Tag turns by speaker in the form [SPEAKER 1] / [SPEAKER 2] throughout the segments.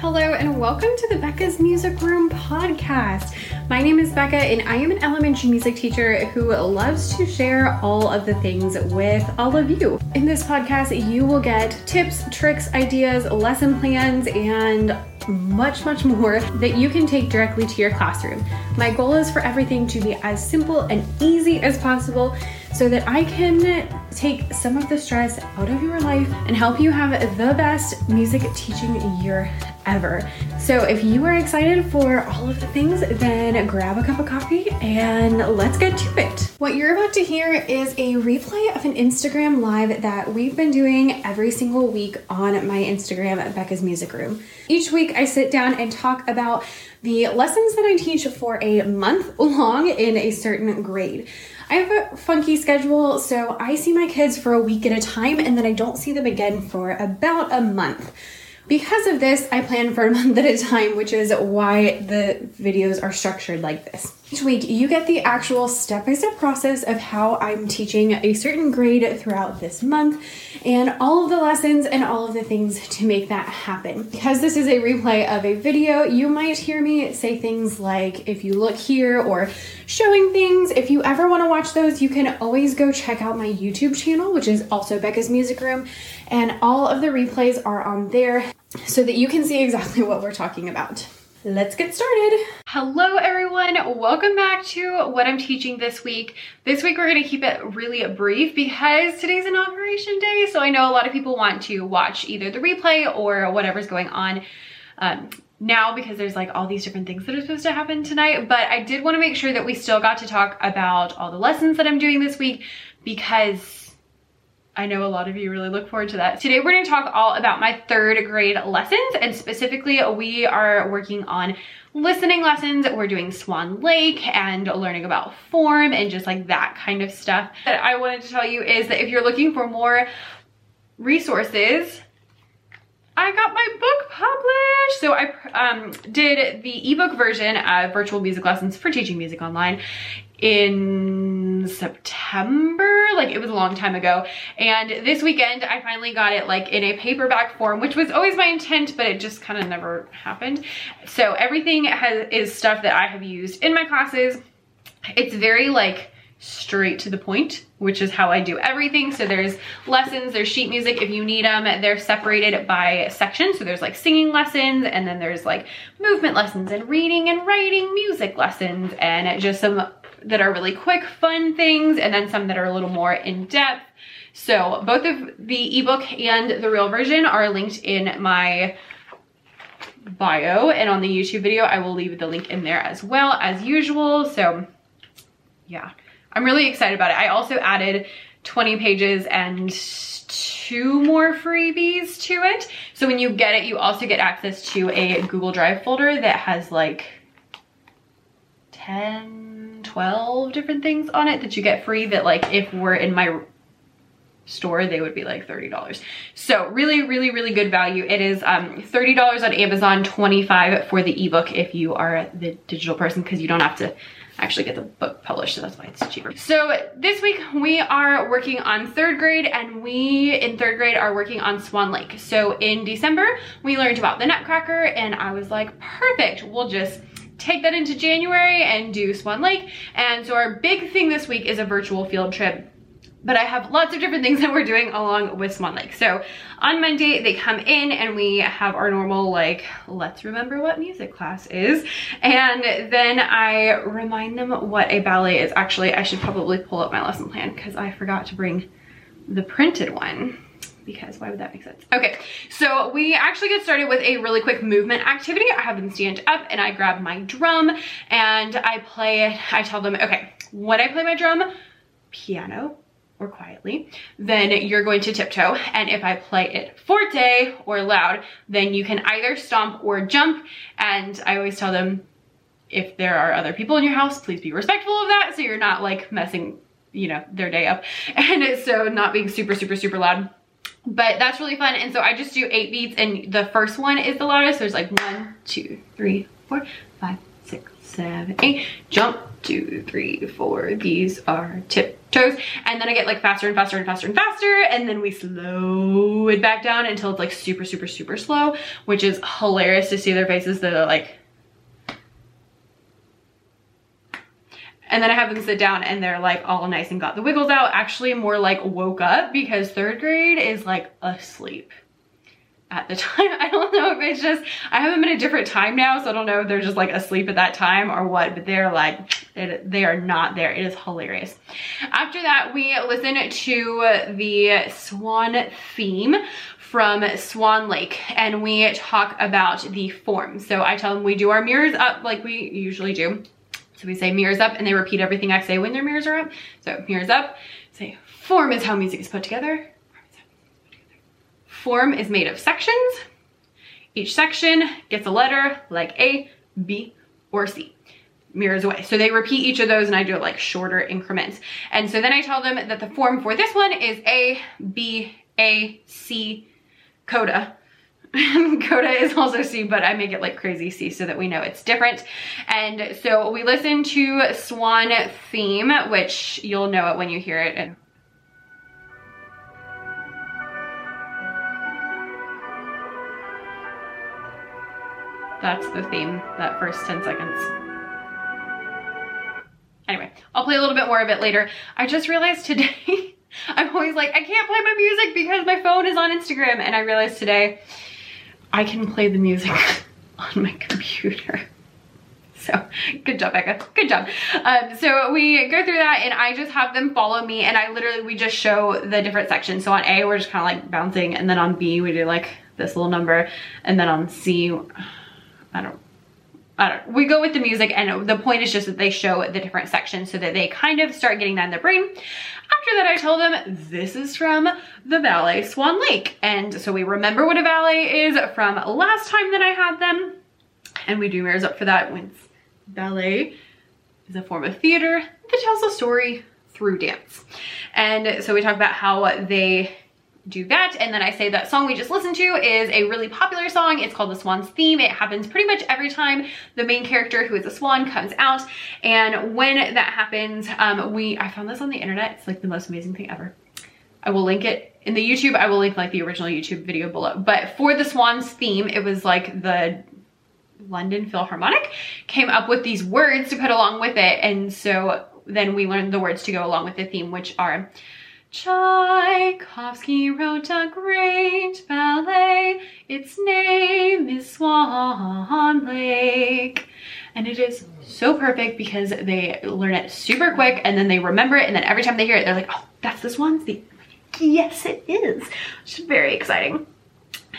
[SPEAKER 1] Hello and welcome to the Becca's Music Room podcast. My name is Becca and I am an elementary music teacher who loves to share all of the things with all of you. In this podcast, you will get tips, tricks, ideas, lesson plans, and much, much more that you can take directly to your classroom. My goal is for everything to be as simple and easy as possible so that I can take some of the stress out of your life and help you have the best music teaching year ever. So if you are excited for all of the things, then grab a cup of coffee and let's get to it. What you're about to hear is a replay of an Instagram live that we've been doing every single week on my Instagram at Becca's Music Room. Each week I sit down and talk about the lessons that I teach for a month long in a certain grade. I have a funky schedule, so I see my kids for a week at a time and then I don't see them again for about a month. Because of this, I plan for a month at a time, which is why the videos are structured like this. Each week, you get the actual step by step process of how I'm teaching a certain grade throughout this month and all of the lessons and all of the things to make that happen. Because this is a replay of a video, you might hear me say things like, if you look here, or showing things. If you ever want to watch those, you can always go check out my YouTube channel, which is also Becca's Music Room, and all of the replays are on there so that you can see exactly what we're talking about let's get started. Hello everyone, welcome back to what I'm teaching this week. This week we're gonna keep it really brief because today's inauguration day, so I know a lot of people want to watch either the replay or whatever's going on um, now because there's like all these different things that are supposed to happen tonight, but I did wanna make sure that we still got to talk about all the lessons that I'm doing this week because I know a lot of you really look forward to that. Today we're gonna talk all about my third grade lessons and specifically we are working on listening lessons. We're doing Swan Lake and learning about form and just like that kind of stuff. That I wanted to tell you is that if you're looking for more resources I got my book published. So I um, did the ebook version of Virtual Music Lessons for Teaching Music Online in September, like it was a long time ago. And this weekend I finally got it like in a paperback form, which was always my intent, but it just kind of never happened. So everything has is stuff that I have used in my classes. It's very like straight to the point, which is how I do everything. So there's lessons, there's sheet music if you need them. They're separated by section. So there's like singing lessons and then there's like movement lessons and reading and writing music lessons and just some that are really quick, fun things, and then some that are a little more in-depth. So both of the ebook and the real version are linked in my bio and on the YouTube video, I will leave the link in there as well as usual. So yeah, I'm really excited about it. I also added 20 pages and two more freebies to it. So when you get it, you also get access to a Google Drive folder that has like 10 12 different things on it that you get free that like if we're in my store they would be like $30 so really really really good value. It is um, $30 on Amazon 25 for the ebook if you are the digital person because you don't have to actually get the book published so that's why it's cheaper. So this week we are working on third grade and we in third grade are working on Swan Lake. So in December we learned about the Nutcracker and I was like perfect. We'll just take that into January and do Swan Lake. And so our big thing this week is a virtual field trip but I have lots of different things that we're doing along with Swan Lake. So on Monday, they come in and we have our normal, like, let's remember what music class is. And then I remind them what a ballet is. Actually, I should probably pull up my lesson plan because I forgot to bring the printed one because why would that make sense? Okay, so we actually get started with a really quick movement activity. I have them stand up and I grab my drum and I play it. I tell them, okay, when I play my drum, piano or quietly, then you're going to tiptoe. And if I play it forte or loud, then you can either stomp or jump. And I always tell them, if there are other people in your house, please be respectful of that so you're not like messing, you know, their day up. And so not being super, super, super loud but that's really fun. And so I just do eight beats and the first one is the loudest. There's like one, two, three, four, five, six, seven, eight. Jump, two, three, four. These are tiptoes. And then I get like faster and faster and faster and faster. And then we slow it back down until it's like super, super, super slow, which is hilarious to see their faces that are like, And then I have them sit down and they're like all nice and got the wiggles out. Actually more like woke up because third grade is like asleep at the time. I don't know if it's just, I have them in a different time now, so I don't know if they're just like asleep at that time or what, but they're like, it, they are not there. It is hilarious. After that, we listen to the Swan theme from Swan Lake and we talk about the form. So I tell them we do our mirrors up like we usually do. So we say mirrors up and they repeat everything I say when their mirrors are up. So mirrors up, say form is how music is put together. Form is made of sections. Each section gets a letter like A, B, or C mirrors away. So they repeat each of those and I do it like shorter increments. And so then I tell them that the form for this one is A, B, A, C, coda. coda is also C, but I make it like crazy C so that we know it's different. And so we listen to Swan theme, which you'll know it when you hear it. That's the theme, that first 10 seconds. Anyway, I'll play a little bit more of it later. I just realized today, I'm always like, I can't play my music because my phone is on Instagram. And I realized today, I can play the music on my computer. So good job, Becca. Good job. Um, so we go through that and I just have them follow me and I literally, we just show the different sections. So on A, we're just kind of like bouncing and then on B, we do like this little number. And then on C, I don't, I don't, we go with the music and the point is just that they show the different sections so that they kind of start getting that in their brain. After that, I tell them this is from the ballet Swan Lake. And so we remember what a ballet is from last time that I had them. And we do mirrors up for that when ballet is a form of theater that tells a story through dance. And so we talk about how they do that. And then I say that song we just listened to is a really popular song. It's called The Swan's Theme. It happens pretty much every time the main character who is a swan comes out. And when that happens, um, we, I found this on the internet. It's like the most amazing thing ever. I will link it in the YouTube. I will link like the original YouTube video below. But for the Swan's theme, it was like the London Philharmonic came up with these words to put along with it. And so then we learned the words to go along with the theme, which are Tchaikovsky wrote a great ballet. Its name is Swan Lake. And it is so perfect because they learn it super quick and then they remember it. And then every time they hear it, they're like, oh, that's the Swan's theme. Yes, it is. Is very exciting.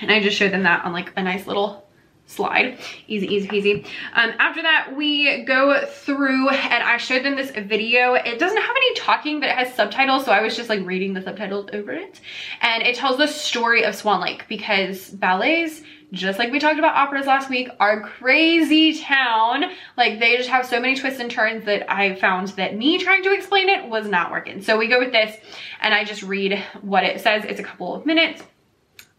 [SPEAKER 1] And I just showed them that on like a nice little slide. Easy, easy peasy. Um, after that, we go through and I showed them this video. It doesn't have any talking, but it has subtitles. So I was just like reading the subtitles over it. And it tells the story of Swan Lake because ballets, just like we talked about operas last week, are crazy town. Like they just have so many twists and turns that I found that me trying to explain it was not working. So we go with this and I just read what it says. It's a couple of minutes.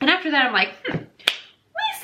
[SPEAKER 1] And after that, I'm like, hmm,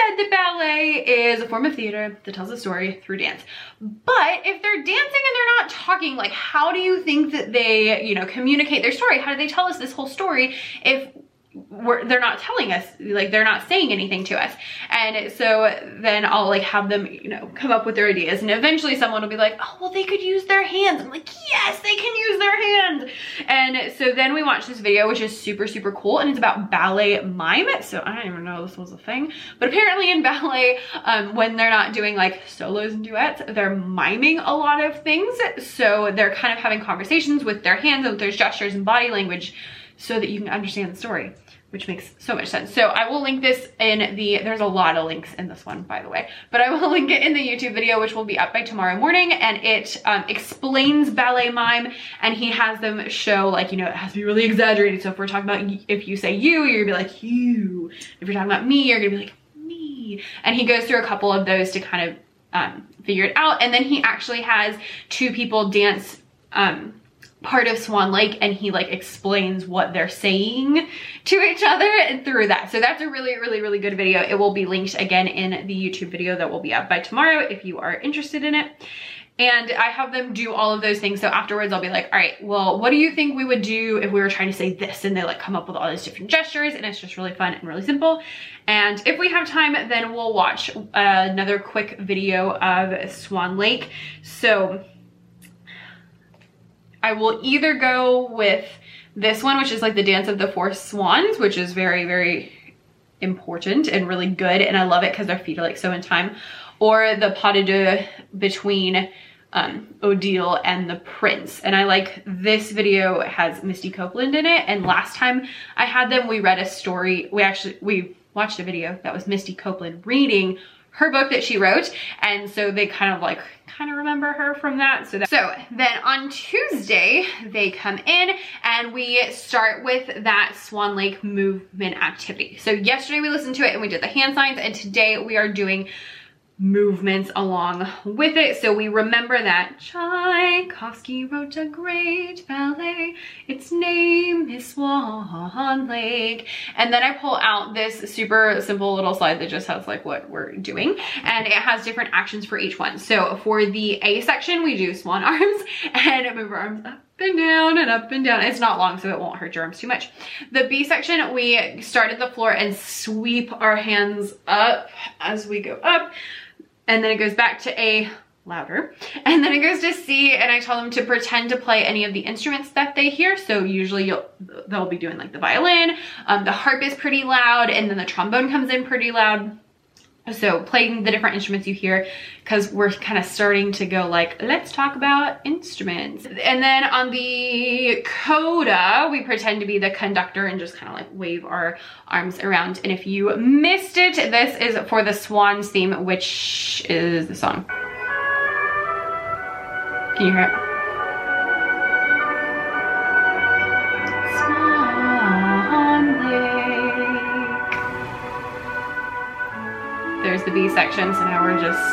[SPEAKER 1] said that ballet is a form of theater that tells a story through dance. But if they're dancing and they're not talking, like how do you think that they, you know, communicate their story? How do they tell us this whole story if we're, they're not telling us, like they're not saying anything to us. And so then I'll like have them, you know, come up with their ideas. And eventually someone will be like, oh, well, they could use their hands. I'm like, yes, they can use their hands. And so then we watch this video, which is super, super cool. And it's about ballet mime. So I don't even know this was a thing. But apparently in ballet, um, when they're not doing like solos and duets, they're miming a lot of things. So they're kind of having conversations with their hands and with their gestures and body language so that you can understand the story which makes so much sense. So I will link this in the, there's a lot of links in this one, by the way, but I will link it in the YouTube video, which will be up by tomorrow morning. And it um, explains ballet mime and he has them show like, you know, it has to be really exaggerated. So if we're talking about, if you say you, you're gonna be like you. If you're talking about me, you're gonna be like me. And he goes through a couple of those to kind of um, figure it out. And then he actually has two people dance um, part of Swan Lake and he like explains what they're saying to each other and through that. So that's a really, really, really good video. It will be linked again in the YouTube video that will be up by tomorrow if you are interested in it. And I have them do all of those things. So afterwards I'll be like, all right, well, what do you think we would do if we were trying to say this? And they like come up with all these different gestures and it's just really fun and really simple. And if we have time, then we'll watch uh, another quick video of Swan Lake. So I will either go with this one, which is like the Dance of the Four Swans, which is very, very important and really good. And I love it because their feet are like so in time. Or the pas de deux between um, Odile and the Prince. And I like this video has Misty Copeland in it. And last time I had them, we read a story. We actually, we watched a video that was Misty Copeland reading her book that she wrote. And so they kind of like kind of remember her from that. So, that, so then on Tuesday, they come in and we start with that Swan Lake movement activity. So yesterday we listened to it and we did the hand signs and today we are doing movements along with it. So we remember that Tchaikovsky wrote a great ballet. Its name is Swan Lake. And then I pull out this super simple little slide that just has like what we're doing. And it has different actions for each one. So for the A section, we do swan arms and move our arms up and down and up and down. It's not long, so it won't hurt your arms too much. The B section, we start at the floor and sweep our hands up as we go up and then it goes back to A louder. And then it goes to C and I tell them to pretend to play any of the instruments that they hear. So usually they'll be doing like the violin, um, the harp is pretty loud and then the trombone comes in pretty loud. So playing the different instruments you hear because we're kind of starting to go like, let's talk about instruments. And then on the coda, we pretend to be the conductor and just kind of like wave our arms around. And if you missed it, this is for the Swans theme, which is the song. Can you hear it? There's the B section, so now we're just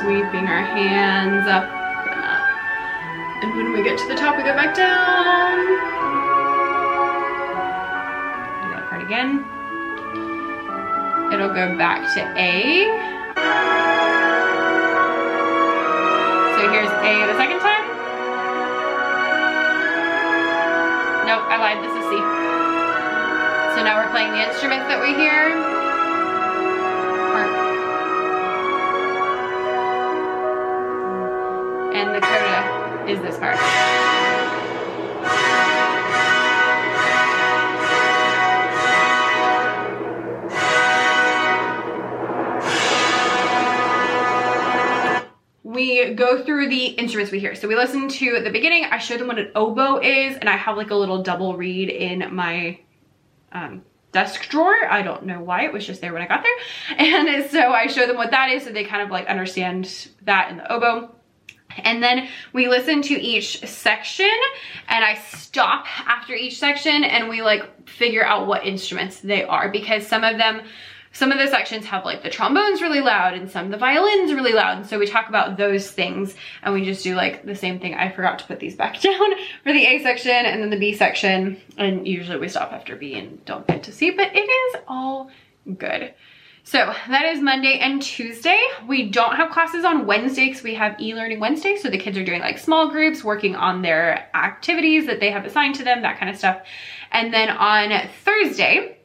[SPEAKER 1] sweeping our hands up and up. And when we get to the top, we go back down. Do that part again. It'll go back to A. So here's A the second time. Nope, I lied, this is C. So now we're playing the instruments that we hear. Is this part. we go through the instruments we hear. So we listen to the beginning, I show them what an oboe is, and I have like a little double reed in my um, desk drawer. I don't know why, it was just there when I got there. And so I show them what that is so they kind of like understand that in the oboe. And then we listen to each section and I stop after each section and we like figure out what instruments they are because some of them, some of the sections have like the trombones really loud and some the violins really loud. And so we talk about those things and we just do like the same thing. I forgot to put these back down for the A section and then the B section. And usually we stop after B and don't get to C, but it is all good. So that is Monday and Tuesday. We don't have classes on Wednesday because we have e-learning Wednesday. So the kids are doing like small groups, working on their activities that they have assigned to them, that kind of stuff. And then on Thursday,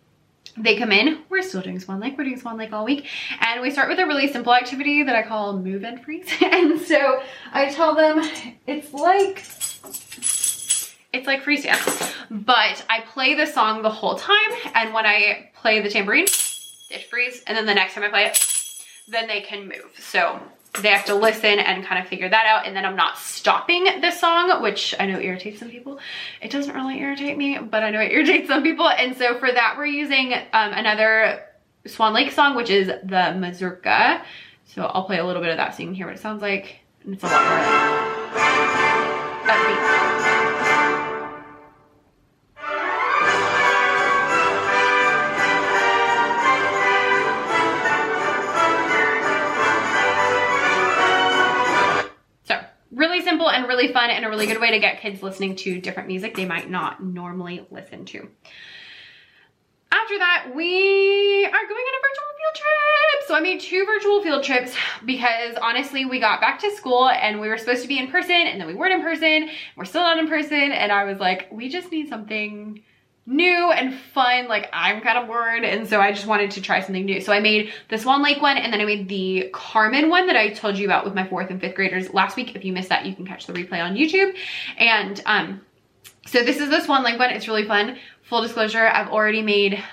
[SPEAKER 1] they come in, we're still doing Swan Lake, we're doing Swan Lake all week. And we start with a really simple activity that I call move and freeze. and so I tell them it's like, it's like freeze dance, but I play the song the whole time. And when I play the tambourine, stitch freeze. And then the next time I play it, then they can move. So they have to listen and kind of figure that out. And then I'm not stopping the song, which I know irritates some people. It doesn't really irritate me, but I know it irritates some people. And so for that, we're using um, another Swan Lake song, which is the Mazurka. So I'll play a little bit of that so you can hear what it sounds like. And it's a lot more upbeat. Simple and really fun and a really good way to get kids listening to different music they might not normally listen to. After that, we are going on a virtual field trip. So I made two virtual field trips because honestly, we got back to school and we were supposed to be in person and then we weren't in person. We're still not in person. And I was like, we just need something new and fun. Like I'm kind of bored. And so I just wanted to try something new. So I made the Swan Lake one and then I made the Carmen one that I told you about with my fourth and fifth graders last week. If you missed that, you can catch the replay on YouTube. And um, so this is the Swan Lake one. It's really fun. Full disclosure, I've already made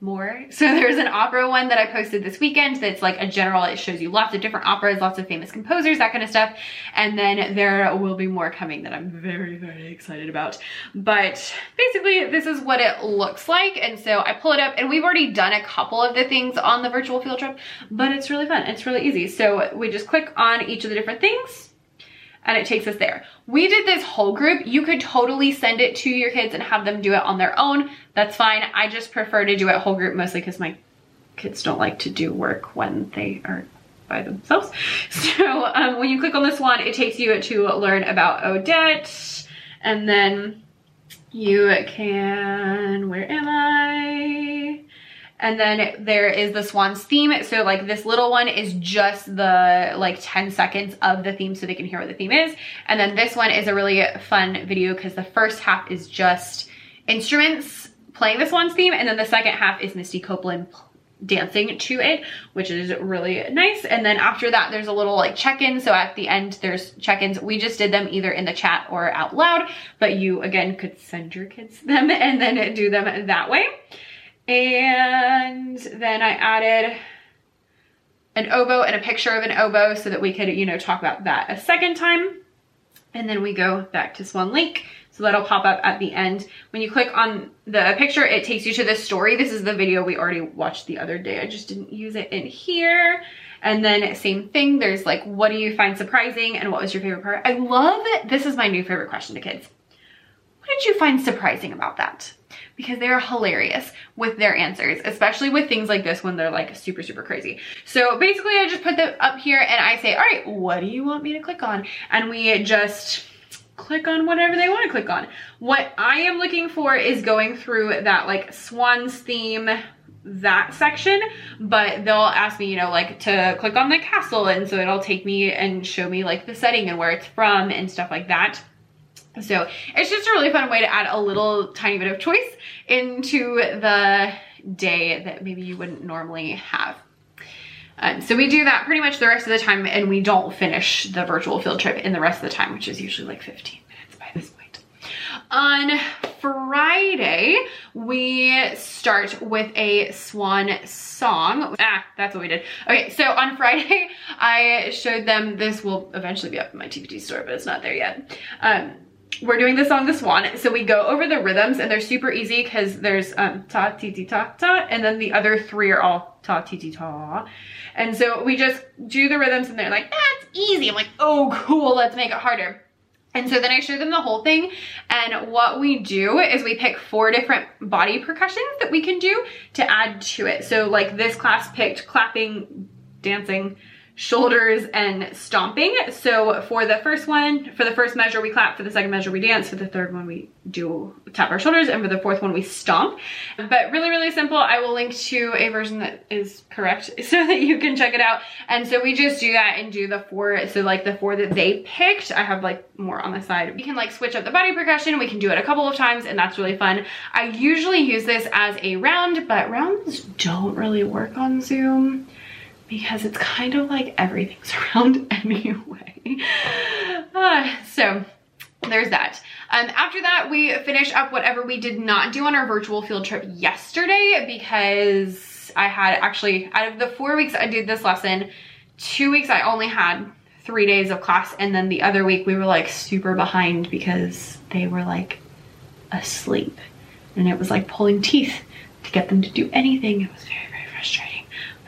[SPEAKER 1] more. So there's an opera one that I posted this weekend that's like a general, it shows you lots of different operas, lots of famous composers, that kind of stuff. And then there will be more coming that I'm very, very excited about. But basically this is what it looks like. And so I pull it up and we've already done a couple of the things on the virtual field trip, but it's really fun. It's really easy. So we just click on each of the different things and it takes us there. We did this whole group. You could totally send it to your kids and have them do it on their own. That's fine. I just prefer to do it whole group mostly because my kids don't like to do work when they are by themselves. So um, when you click on this one, it takes you to learn about Odette and then you can, where am I? And then there is the Swans theme. So like this little one is just the like 10 seconds of the theme so they can hear what the theme is. And then this one is a really fun video because the first half is just instruments playing the Swans theme. And then the second half is Misty Copeland dancing to it, which is really nice. And then after that, there's a little like check-in. So at the end, there's check-ins. We just did them either in the chat or out loud, but you again could send your kids them and then do them that way. And then I added an oboe and a picture of an oboe so that we could, you know, talk about that a second time. And then we go back to Swan Lake. So that'll pop up at the end. When you click on the picture, it takes you to the story. This is the video we already watched the other day. I just didn't use it in here. And then same thing, there's like, what do you find surprising and what was your favorite part? I love it. This is my new favorite question to kids. What did you find surprising about that? Because they are hilarious with their answers, especially with things like this when they're like super, super crazy. So basically I just put them up here and I say, all right, what do you want me to click on? And we just click on whatever they want to click on. What I am looking for is going through that like swans theme that section, but they'll ask me, you know, like to click on the castle. And so it'll take me and show me like the setting and where it's from and stuff like that. So it's just a really fun way to add a little tiny bit of choice into the day that maybe you wouldn't normally have. Um, so we do that pretty much the rest of the time and we don't finish the virtual field trip in the rest of the time, which is usually like 15 minutes by this point. On Friday, we start with a swan song. Ah, that's what we did. Okay, so on Friday, I showed them, this will eventually be up in my TPT store, but it's not there yet. Um, we're doing the song The Swan. So we go over the rhythms and they're super easy because there's um, ta, ti, ti, ta, ta, and then the other three are all ta, ti, ti, ta. And so we just do the rhythms and they're like, that's easy. I'm like, oh, cool, let's make it harder. And so then I show them the whole thing. And what we do is we pick four different body percussions that we can do to add to it. So like this class picked clapping, dancing, shoulders and stomping. So for the first one, for the first measure we clap, for the second measure we dance, for the third one we do tap our shoulders, and for the fourth one we stomp. But really, really simple. I will link to a version that is correct so that you can check it out. And so we just do that and do the four, so like the four that they picked, I have like more on the side. We can like switch up the body percussion, we can do it a couple of times and that's really fun. I usually use this as a round, but rounds don't really work on Zoom because it's kind of like everything's around anyway. Uh, so there's that. Um, after that, we finish up whatever we did not do on our virtual field trip yesterday because I had actually, out of the four weeks I did this lesson, two weeks I only had three days of class and then the other week we were like super behind because they were like asleep and it was like pulling teeth to get them to do anything. It was very, very frustrating.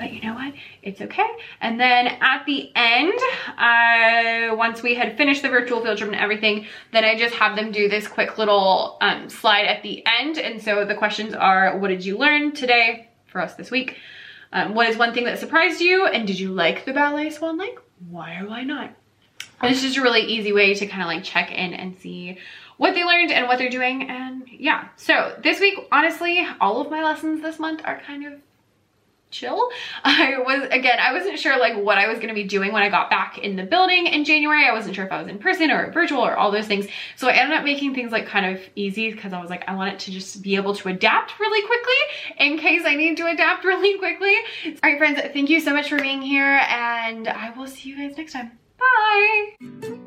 [SPEAKER 1] But you know what? it's okay. And then at the end, uh, once we had finished the virtual field trip and everything, then I just have them do this quick little um, slide at the end. And so the questions are, what did you learn today for us this week? Um, what is one thing that surprised you? And did you like the ballet Swan Lake? Why or why not? It's just a really easy way to kind of like check in and see what they learned and what they're doing. And yeah, so this week, honestly, all of my lessons this month are kind of chill. I was, again, I wasn't sure like what I was to be doing when I got back in the building in January. I wasn't sure if I was in person or virtual or all those things. So I ended up making things like kind of easy because I was like, I want it to just be able to adapt really quickly in case I need to adapt really quickly. All right, friends, thank you so much for being here and I will see you guys next time. Bye.